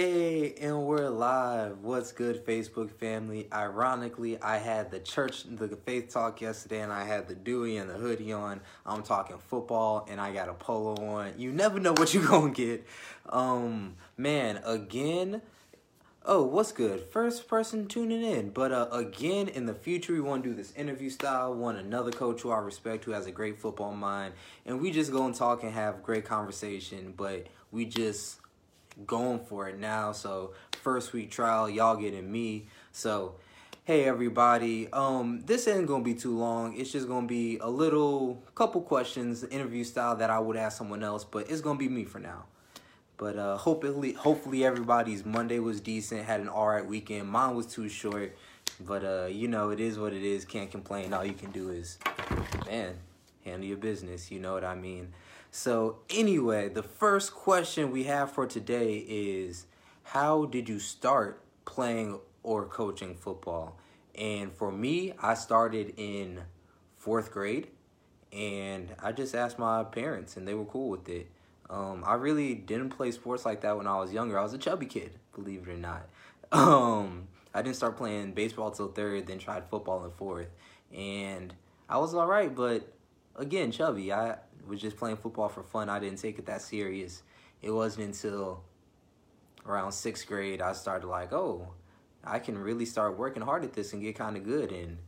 Hey, and we're live. What's good, Facebook family? Ironically, I had the church, the faith talk yesterday, and I had the Dewey and the hoodie on. I'm talking football, and I got a polo on. You never know what you're gonna get. Um, man, again. Oh, what's good? First person tuning in. But uh, again, in the future, we want to do this interview style. Want another coach who I respect, who has a great football mind, and we just go and talk and have great conversation. But we just going for it now. So first week trial, y'all getting me. So hey everybody, um, this ain't gonna be too long. It's just gonna be a little couple questions, interview style that I would ask someone else, but it's gonna be me for now. But uh, hopefully, hopefully everybody's Monday was decent, had an all right weekend. Mine was too short, but uh, you know it is what it is. Can't complain. All you can do is, man, handle your business. You know what I mean. So, anyway, the first question we have for today is How did you start playing or coaching football? And for me, I started in fourth grade and I just asked my parents and they were cool with it. Um, I really didn't play sports like that when I was younger. I was a chubby kid, believe it or not. Um, I didn't start playing baseball till third, then tried football in fourth. And I was all right, but again, chubby. I was just playing football for fun. I didn't take it that serious. It wasn't until around sixth grade I started like, oh, I can really start working hard at this and get kind of good. And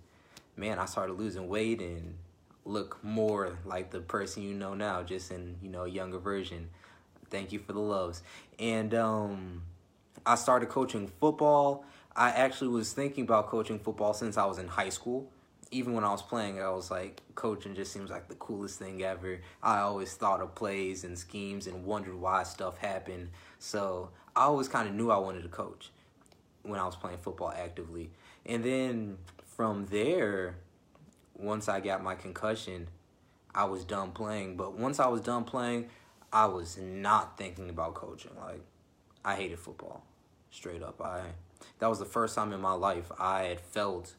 man, I started losing weight and look more like the person you know now, just in you know a younger version. Thank you for the loves. And um, I started coaching football. I actually was thinking about coaching football since I was in high school even when I was playing, I was like, coaching just seems like the coolest thing ever. I always thought of plays and schemes and wondered why stuff happened. So I always kind of knew I wanted to coach when I was playing football actively. And then from there, once I got my concussion, I was done playing. But once I was done playing, I was not thinking about coaching. Like, I hated football, straight up. I that was the first time in my life I had felt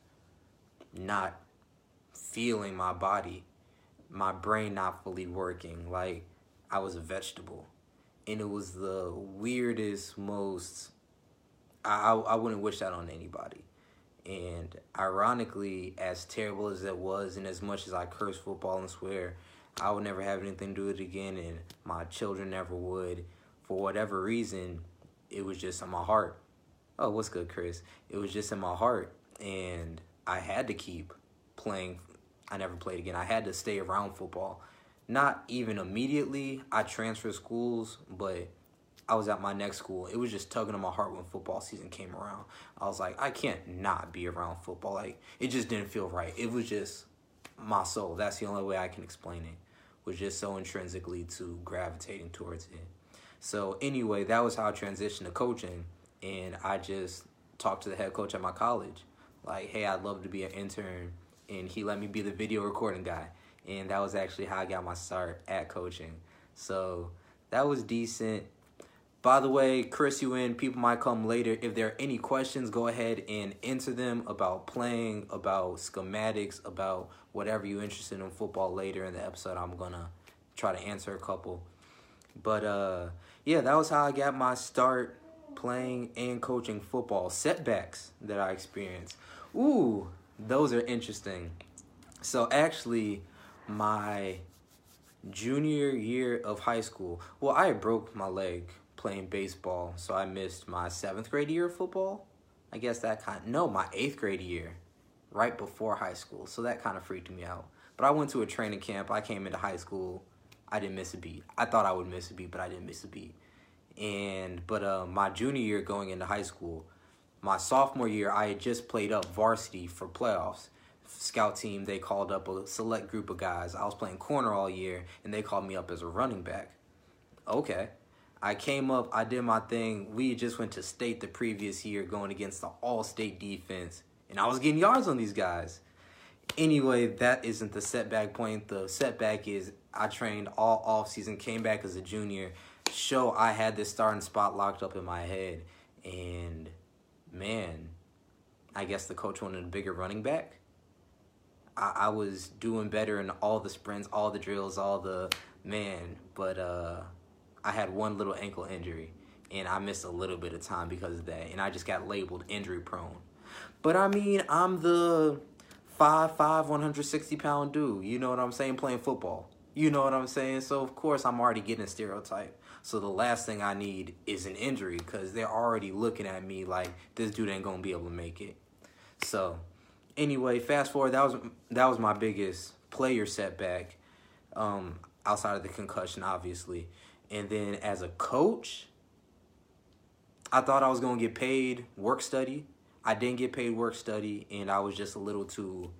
not feeling my body, my brain not fully working, like I was a vegetable. And it was the weirdest, most, I, I wouldn't wish that on anybody. And ironically, as terrible as it was, and as much as I curse football and swear, I would never have anything to do it again, and my children never would. For whatever reason, it was just in my heart. Oh, what's good, Chris? It was just in my heart, and I had to keep playing. I never played again. I had to stay around football. Not even immediately. I transferred schools, but I was at my next school. It was just tugging on my heart when football season came around. I was like, I can't not be around football. Like it just didn't feel right. It was just my soul. That's the only way I can explain it. Was just so intrinsically to gravitating towards it. So anyway, that was how I transitioned to coaching, and I just talked to the head coach at my college like, hey, I'd love to be an intern. And he let me be the video recording guy. And that was actually how I got my start at coaching. So that was decent. By the way, Chris, you in, people might come later. If there are any questions, go ahead and enter them about playing, about schematics, about whatever you're interested in football later in the episode. I'm going to try to answer a couple. But uh, yeah, that was how I got my start playing and coaching football. Setbacks that I experienced. Ooh, those are interesting. So actually, my junior year of high school, well, I broke my leg playing baseball, so I missed my seventh grade year of football. I guess that kind of, no, my eighth grade year, right before high school. So that kind of freaked me out. But I went to a training camp. I came into high school. I didn't miss a beat. I thought I would miss a beat, but I didn't miss a beat. And but uh, my junior year going into high school, my sophomore year, I had just played up varsity for playoffs. Scout team, they called up a select group of guys. I was playing corner all year, and they called me up as a running back. Okay. I came up, I did my thing. We just went to state the previous year going against the all state defense, and I was getting yards on these guys. Anyway, that isn't the setback point. The setback is I trained all off season, came back as a junior, show I had this starting spot locked up in my head, and man, I guess the coach wanted a bigger running back. I, I was doing better in all the sprints, all the drills, all the man, but uh, I had one little ankle injury, and I missed a little bit of time because of that, and I just got labeled injury prone. But I mean, I'm the 5'5", 160 pound dude. You know what I'm saying? Playing football. You know what I'm saying? So of course I'm already getting a stereotype. So the last thing I need is an injury because they're already looking at me like this dude ain't gonna be able to make it. So anyway, fast forward. That was that was my biggest player setback, um, outside of the concussion, obviously. And then as a coach, I thought I was gonna get paid work study. I didn't get paid work study, and I was just a little too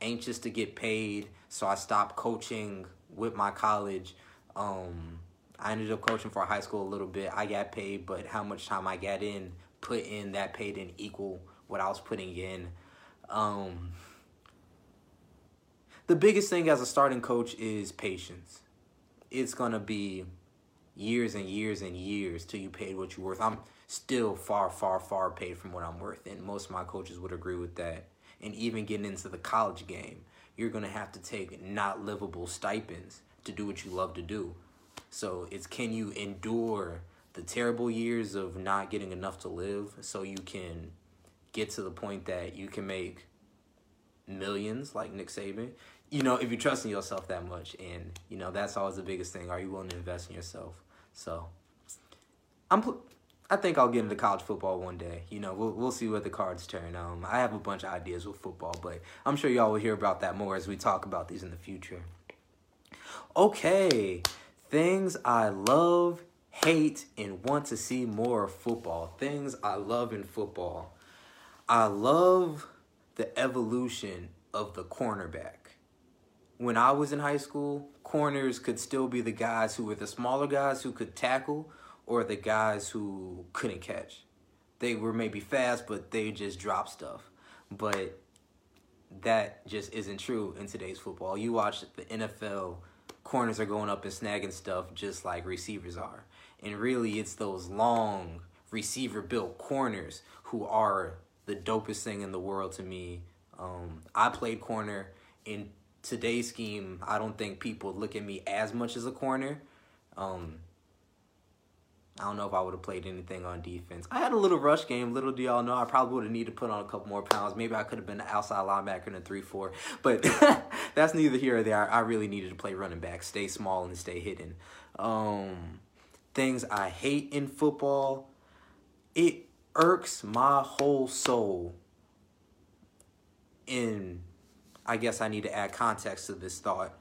anxious to get paid, so I stopped coaching with my college. Um, I ended up coaching for high school a little bit. I got paid, but how much time I got in, put in that pay didn't equal what I was putting in. Um, the biggest thing as a starting coach is patience. It's gonna be years and years and years till you paid what you're worth. I'm still far, far, far paid from what I'm worth, and most of my coaches would agree with that. And even getting into the college game, you're gonna have to take not livable stipends to do what you love to do. So it's can you endure the terrible years of not getting enough to live so you can get to the point that you can make millions like Nick Saban? You know, if you're trusting yourself that much, and you know that's always the biggest thing. Are you willing to invest in yourself? So, I'm. I think I'll get into college football one day. You know, we'll we'll see where the cards turn. Um, I have a bunch of ideas with football, but I'm sure y'all will hear about that more as we talk about these in the future. Okay, things I love, hate, and want to see more of football. Things I love in football. I love the evolution of the cornerback. When I was in high school, corners could still be the guys who were the smaller guys who could tackle or the guys who couldn't catch. They were maybe fast, but they just dropped stuff. But that just isn't true in today's football. You watch the NFL corners are going up and snagging stuff just like receivers are. And really, it's those long receiver built corners who are the dopest thing in the world to me. Um, I played corner in today's scheme. I don't think people look at me as much as a corner. Um, I don't know if I would have played anything on defense. I had a little rush game. Little do y'all know, I probably would have needed to put on a couple more pounds. Maybe I could have been an outside linebacker in a 3-4. But that's neither here or there. I really needed to play running back, stay small and stay hidden. Um, things I hate in football. It irks my whole soul. In, I guess I need to add context to this thought.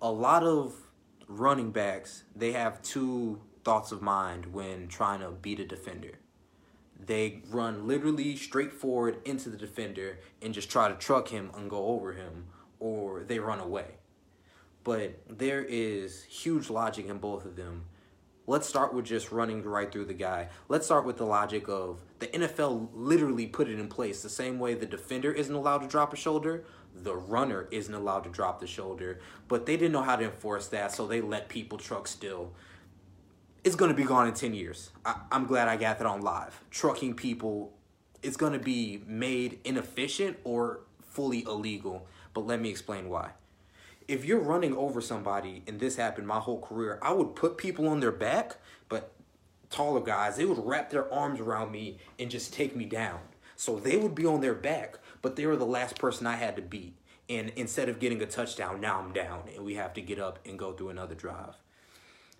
A lot of running backs, they have two thoughts of mind when trying to beat a defender. They run literally straight forward into the defender and just try to truck him and go over him, or they run away. But there is huge logic in both of them. Let's start with just running right through the guy. Let's start with the logic of the NFL literally put it in place the same way the defender isn't allowed to drop a shoulder, the runner isn't allowed to drop the shoulder, but they didn't know how to enforce that, so they let people truck still it's to be gone in 10 years. I, am glad I got that on live. Trucking people, it's to be made inefficient or fully illegal. But let me explain why. If you're running over somebody, and this happened my whole career, I would put people on their back, but taller guys, they would wrap their arms around me and just take me down. So they would be on their back, but they were the last person I had to beat. And instead of getting a touchdown, now I'm down, and we have to get up and go through another drive.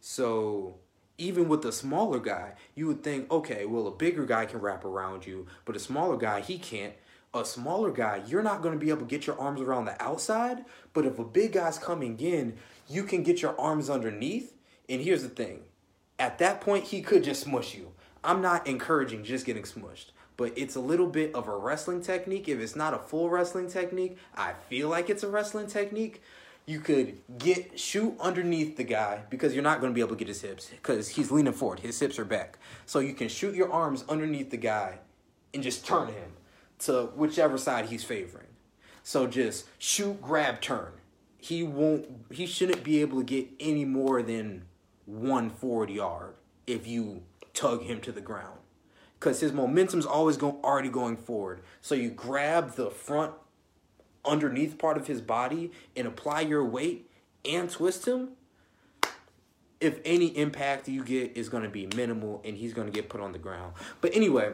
So even with the smaller guy, you would think, okay, well, a bigger guy can wrap around you, but a smaller guy, he can't. A smaller guy, you're not going to be able to get your arms around the outside, but if a big guy's coming in, you can get your arms underneath. And here's the thing at that point, he could just smush you. I'm not encouraging just getting smushed, but it's a little bit of a wrestling technique. If it's not a full wrestling technique, I feel like it's a wrestling technique you could get shoot underneath the guy because you're not going to be able to get his hips because he's leaning forward. His hips are back. So you can shoot your arms underneath the guy and just turn him to whichever side he's favoring. So just shoot, grab, turn. He won't. He shouldn't be able to get any more than one forward yard if you tug him to the ground because his momentum's always going already going forward. So you grab the front underneath part of his body and apply your weight and twist him, if any impact you get is going to be minimal and he's going to get put on the ground. But anyway,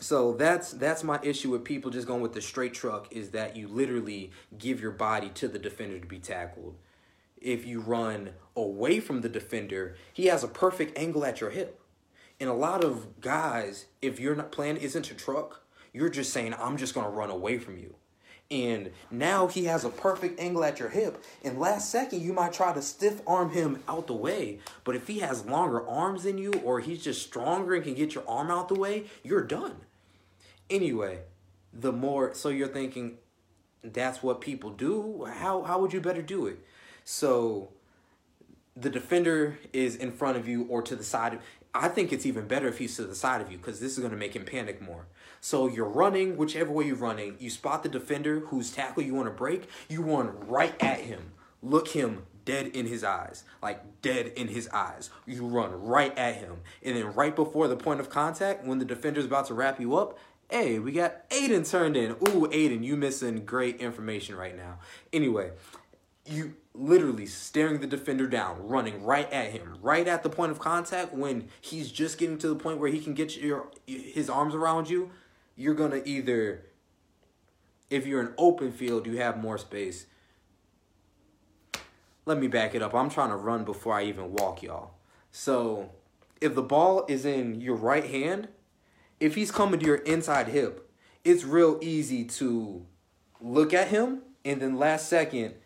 so that's that's my issue with people just going with the straight truck is that you literally give your body to the defender to be tackled. If you run away from the defender, he has a perfect angle at your hip. And a lot of guys, if you're not plan isn't a truck, you're just saying, I'm just gonna run away from you. And now he has a perfect angle at your hip. And last second, you might try to stiff arm him out the way. But if he has longer arms than you, or he's just stronger and can get your arm out the way, you're done. Anyway, the more, so you're thinking, that's what people do? How, how would you better do it? So the defender is in front of you or to the side. I think it's even better if he's to the side of you because this is going to make him panic more. So you're running, whichever way you're running, you spot the defender whose tackle you want to break, you run right at him. Look him dead in his eyes, like dead in his eyes. You run right at him. And then right before the point of contact, when the defender's about to wrap you up, hey, we got Aiden turned in. Ooh, Aiden, you missing great information right now. Anyway, you literally staring the defender down, running right at him, right at the point of contact when he's just getting to the point where he can get your his arms around you you're going to either, if you're an open field, you have more space. Let me back it up. I'm trying to run before I even walk, y'all. So if the ball is in your right hand, if he's coming to your inside hip, it's real easy to look at him and then last second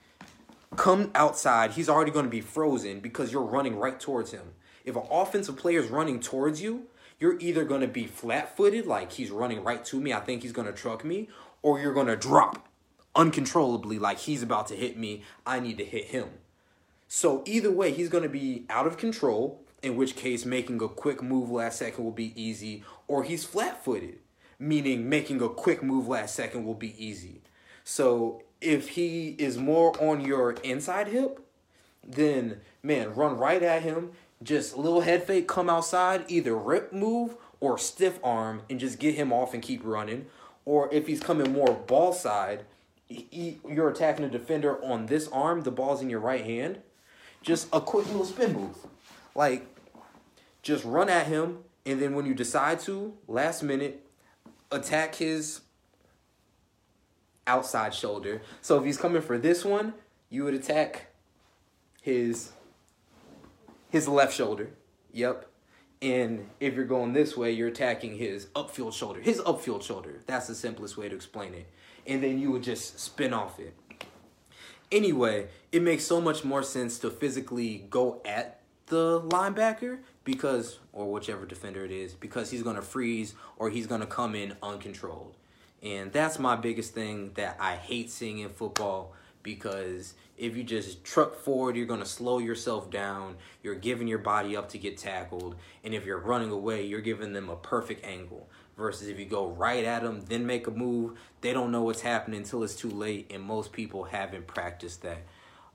come outside. He's already going to be frozen because you're running right towards him. If an offensive player is running towards you, you're either going to be flat footed, like he's running right to me, I think he's going to truck me, or you're going to drop uncontrollably, like he's about to hit me, I need to hit him. So either way, he's going to be out of control, in which case making a quick move last second will be easy, or he's flat footed, meaning making a quick move last second will be easy. So if he is more on your inside hip, then man, run right at him just a little head fake, come outside, either rip move or stiff arm and just get him off and keep running. Or if he's coming more ball side, he, you're attacking a defender on this arm, the ball's in your right hand. Just a quick little spin move. Like, just run at him, and then when you decide to, last minute, attack his outside shoulder. So if he's coming for this one, you would attack his his left shoulder. Yep. And if you're going this way, you're attacking his upfield shoulder. His upfield shoulder. That's the simplest way to explain it. And then you would just spin off it. Anyway, it makes so much more sense to physically go at the linebacker because, or whichever defender it is, because he's going to freeze or he's going to come in uncontrolled. And that's my biggest thing that I hate seeing in football because if you just truck forward, you're going to slow yourself down. You're giving your body up to get tackled. And if you're running away, you're giving them a perfect angle. Versus if you go right at them, then make a move, they don't know what's happening until it's too late. And most people haven't practiced that.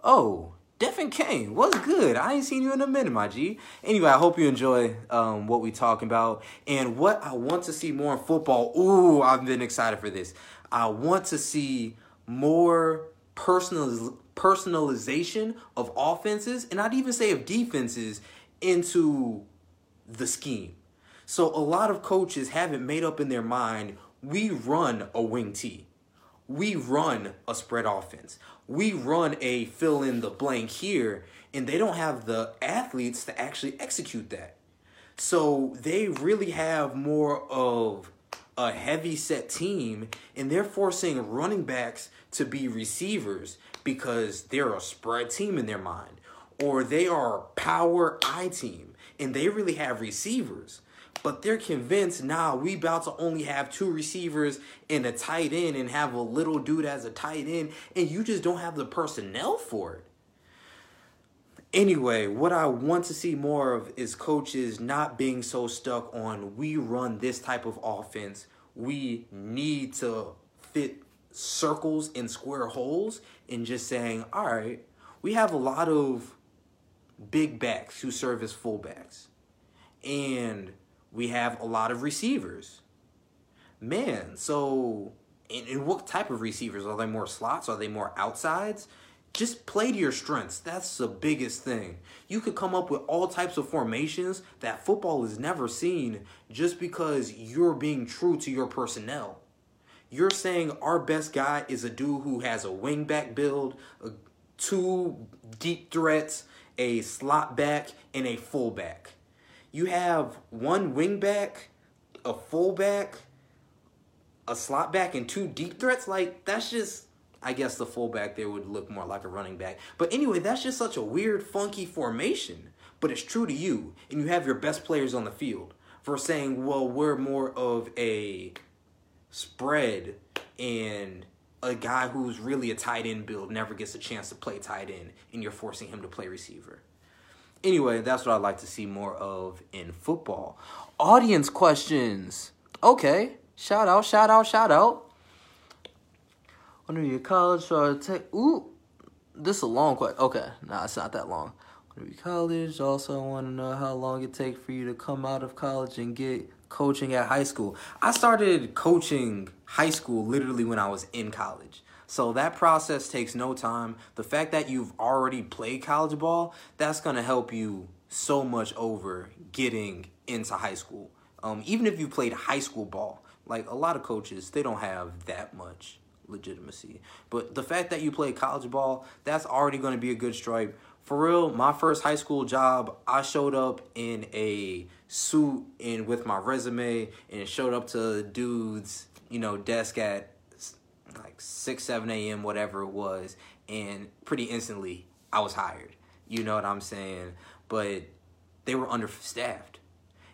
Oh, Devin Kane, what's good? I ain't seen you in a minute, my G. Anyway, I hope you enjoy um, what we talking about and what I want to see more in football. Ooh, I've been excited for this. I want to see more personal personalization of offenses and I'd even say of defenses into the scheme. So a lot of coaches haven't made up in their mind we run a wing T. We run a spread offense. We run a fill in the blank here and they don't have the athletes to actually execute that. So they really have more of a heavy set team and they're forcing running backs to be receivers because they're a spread team in their mind or they are a power I team and they really have receivers. But they're convinced now nah, we about to only have two receivers and a tight end and have a little dude as a tight end and you just don't have the personnel for it Anyway, what I want to see more of is coaches not being so stuck on we run this type of offense. We need to fit circles and square holes and just saying, all right, we have a lot of big backs who serve as fullbacks. And we have a lot of receivers. Man, so and, and what type of receivers? Are they more slots? Are they more outsides? Just play to your strengths. That's the biggest thing. You could come up with all types of formations that football has never seen just because you're being true to your personnel. You're saying our best guy is a dude who has a wingback build, two deep threats, a slot back, and a fullback. You have one wingback, a fullback, a slot back, and two deep threats. Like that's just I guess the fullback there would look more like a running back. But anyway, that's just such a weird, funky formation. But it's true to you, and you have your best players on the field. For saying, well, we're more of a spread, and a guy who's really a tight end build never gets a chance to play tight end, and you're forcing him to play receiver. Anyway, that's what I'd like to see more of in football. Audience questions. Okay. Shout out, shout out, shout out. When are you college or take? Ooh, this is a long question. Okay, nah, it's not that long. When are you college? Also, I want to know how long it take for you to come out of college and get coaching at high school. I started coaching high school literally when I was in college. So that process takes no time. The fact that you've already played college ball, that's going to help you so much over getting into high school. Um, even if you played high school ball, like a lot of coaches, they don't have that much legitimacy. But the fact that you play college ball, that's already going to be a good stripe. For real, my first high school job, I showed up in a suit and with my resume and showed up to dudes, you know, desk at like 6, 7 a.m., whatever it was. And pretty instantly, I was hired. You know what I'm saying? But they were understaffed.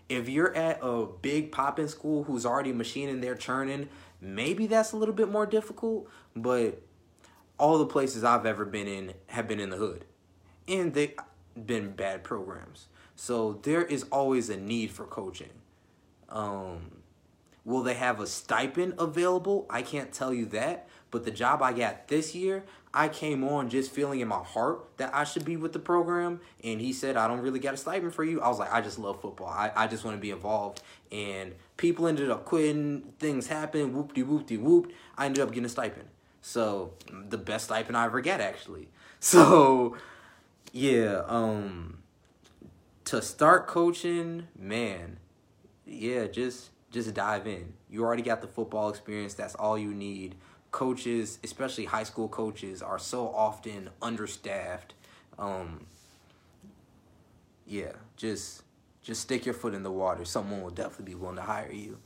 If you're at a big poppin' school who's already machining their churning, Maybe that's a little bit more difficult, but all the places I've ever been in have been in the hood. And they've been bad programs. So there is always a need for coaching. Um, will they have a stipend available? I can't tell you that. But the job I got this year, I came on just feeling in my heart that I should be with the program. And he said, I don't really get a stipend for you. I was like, I just love football. I, I just want to be involved. And people ended up quitting. Things happened. Whoop de whoop de whoop. I ended up getting a stipend. So the best stipend I ever get, actually. So yeah, um, to start coaching, man, yeah, just just dive in. You already got the football experience. That's all you need coaches, especially high school coaches, are so often understaffed. Um, yeah, just just stick your foot in the water. Someone will definitely be willing to hire you.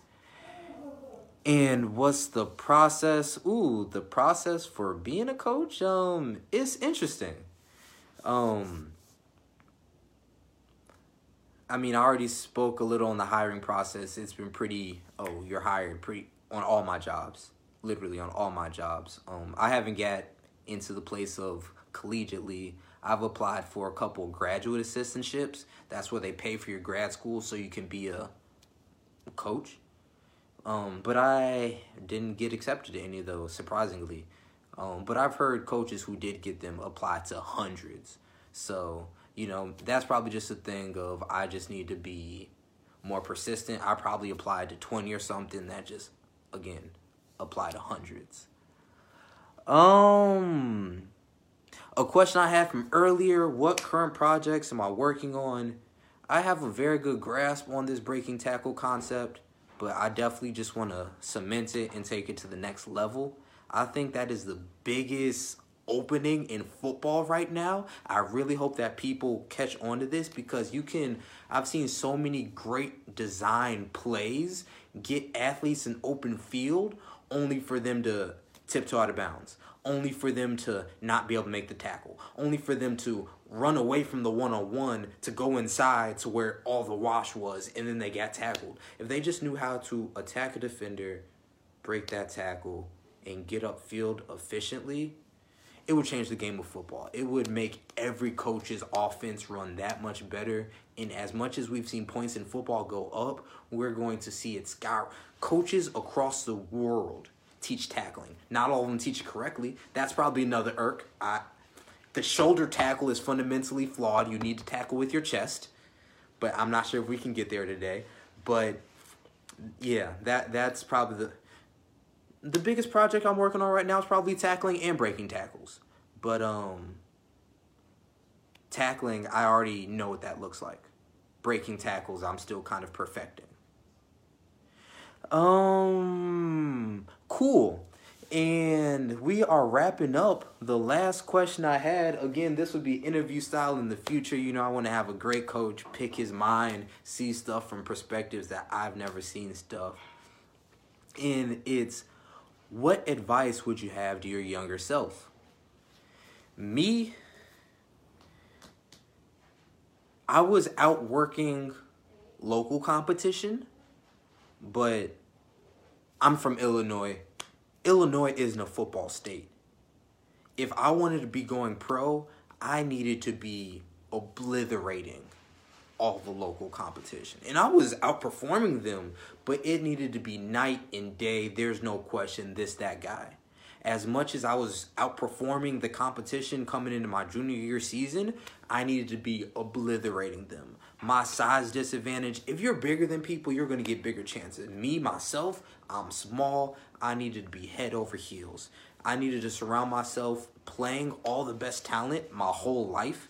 And what's the process? Ooh, the process for being a coach. Um, it's interesting. Um, I mean, I already spoke a little on the hiring process. It's been pretty. Oh, you're hired pretty on all my jobs literally on all my jobs. Um, I haven't got into the place of collegiately. I've applied for a couple graduate assistantships. That's where they pay for your grad school so you can be a coach. Um, but I didn't get accepted to any of those, surprisingly. Um, but I've heard coaches who did get them apply to hundreds. So, you know, that's probably just a thing of I just need to be more persistent. I probably applied to 20 or something that just, again, apply to hundreds. Um, a question I had from earlier what current projects am I working on? I have a very good grasp on this breaking tackle concept, but I definitely just want to cement it and take it to the next level. I think that is the biggest opening in football right now. I really hope that people catch on to this because you can I've seen so many great design plays get athletes an open field only for them to tiptoe out of bounds, only for them to not be able to make the tackle, only for them to run away from the one on one to go inside to where all the wash was, and then they got tackled. If they just knew how to attack a defender, break that tackle, and get upfield efficiently, it would change the game of football. It would make every coach's offense run that much better. And as much as we've seen points in football go up, we're going to see it skyrocket coaches across the world teach tackling. Not all of them teach it correctly. That's probably another irk. I, the shoulder tackle is fundamentally flawed. You need to tackle with your chest, but I'm not sure if we can get there today. But yeah, that that's probably the the biggest project I'm working on right now is probably tackling and breaking tackles. But um tackling, I already know what that looks like. Breaking tackles, I'm still kind of perfecting. Um cool. And we are wrapping up. The last question I had, again, this would be interview style in the future. You know, I want to have a great coach pick his mind, see stuff from perspectives that I've never seen stuff. And it's what advice would you have to your younger self? Me, I was out working local competition, but I'm from Illinois Illinois isn't a football state. If I wanted to be going pro, I needed to be obliterating all the local competition. And I was outperforming them, but it needed to be night and day. There's no question, this, that guy. As much as I was outperforming the competition coming into my junior year season, I needed to be obliterating them. My size disadvantage, if you're bigger than people, you're going to get bigger chances. Me, myself, I'm small. I needed to be head over heels. I needed to surround myself playing all the best talent my whole life.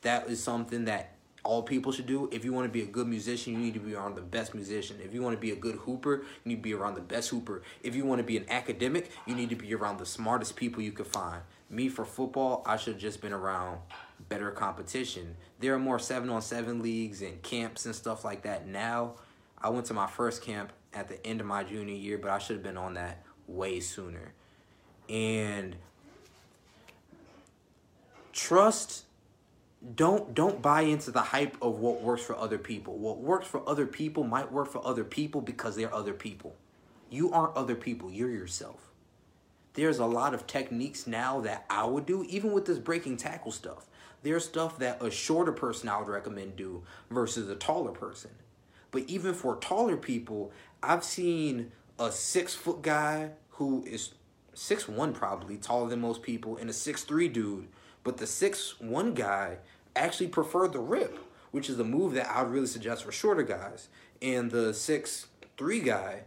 That is something that all people should do. If you want to be a good musician, you need to be around the best musician. If you want to be a good hooper, you need to be around the best hooper. If you want to be an academic, you need to be around the smartest people you could find. Me for football, I should have just been around better competition. There are more 7 on 7 leagues and camps and stuff like that now. I went to my first camp at the end of my junior year, but I should have been on that way sooner. And trust don't don't buy into the hype of what works for other people. What works for other people might work for other people because they're other people. You aren't other people, you're yourself. There's a lot of techniques now that I would do, even with this breaking tackle stuff. There's stuff that a shorter person I would recommend do versus a taller person. But even for taller people, I've seen a six foot guy who is six one probably taller than most people, and a six three dude. But the six one guy actually preferred the rip, which is a move that I would really suggest for shorter guys. And the six three guy,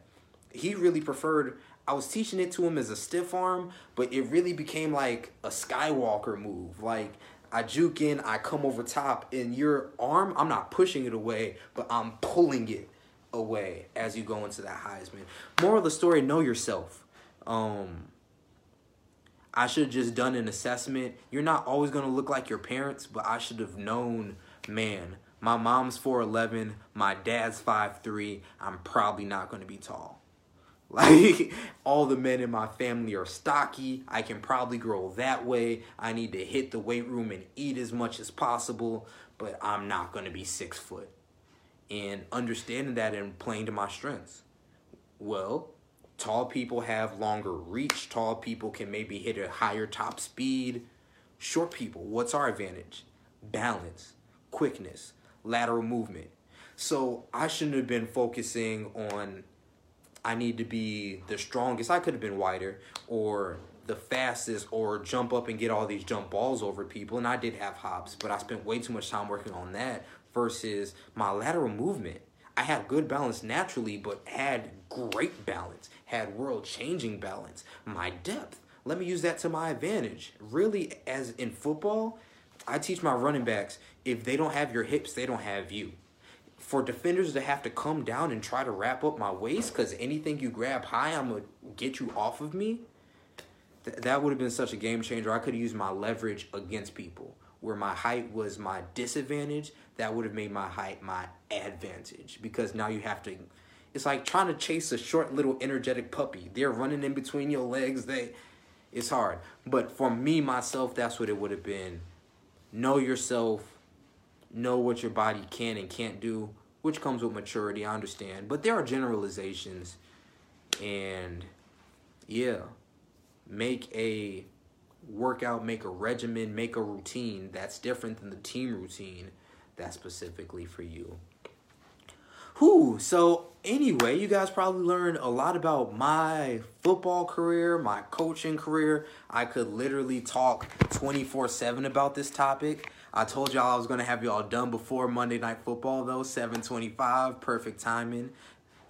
he really preferred. I was teaching it to him as a stiff arm, but it really became like a Skywalker move. Like I juke in, I come over top, and your arm, I'm not pushing it away, but I'm pulling it away as you go into that Heisman. Moral of the story, know yourself. Um, I should have just done an assessment. You're not always going to look like your parents, but I should have known, man, my mom's 4'11, my dad's 5'3, I'm probably not going to be tall. Like all the men in my family are stocky. I can probably grow that way. I need to hit the weight room and eat as much as possible, but I'm not going to be six foot. And understanding that and playing to my strengths. Well, tall people have longer reach. Tall people can maybe hit a higher top speed. Short people, what's our advantage? Balance, quickness, lateral movement. So I shouldn't have been focusing on I need to be the strongest. I could have been wider or the fastest or jump up and get all these jump balls over people. And I did have hops, but I spent way too much time working on that versus my lateral movement. I had good balance naturally, but had great balance, had world changing balance. My depth, let me use that to my advantage. Really, as in football, I teach my running backs if they don't have your hips, they don't have you for defenders to have to come down and try to wrap up my waist because anything you grab high, I'm going to get you off of me. Th- that would have been such a game changer. I could have used my leverage against people. Where my height was my disadvantage, that would have made my height my advantage because now you have to. It's like trying to chase a short little energetic puppy. They're running in between your legs. They, it's hard. But for me myself, that's what it would have been. Know yourself know what your body can and can't do, which comes with maturity, I understand. But there are generalizations. And yeah, make a workout, make a regimen, make a routine that's different than the team routine that's specifically for you. Whew, so anyway, you guys probably learned a lot about my football career, my coaching career. I could literally talk 24 7 about this topic. I told y'all I was gonna have y'all done before Monday Night Football though, 725, perfect timing.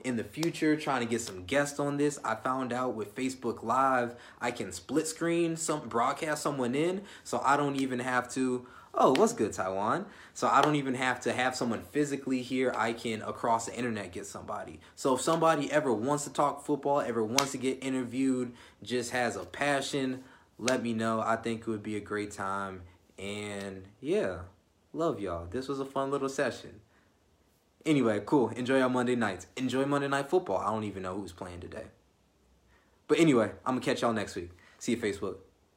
In the future trying to get some guests on this. I found out with Facebook Live, I can split screen some broadcast someone in, so I don't even have to oh, what's good, Taiwan? So I don't even have to have someone physically here. I can, across the internet, get somebody. So if somebody ever wants to talk football, ever wants to get interviewed, just has a passion, let me know. I think it would be a great time. And yeah, love y'all. This was a fun little session. Anyway, cool. Enjoy your Monday nights. Enjoy Monday Night Football. I don't even know who's playing today. But anyway, I'm going to catch y'all next week. See you, Facebook.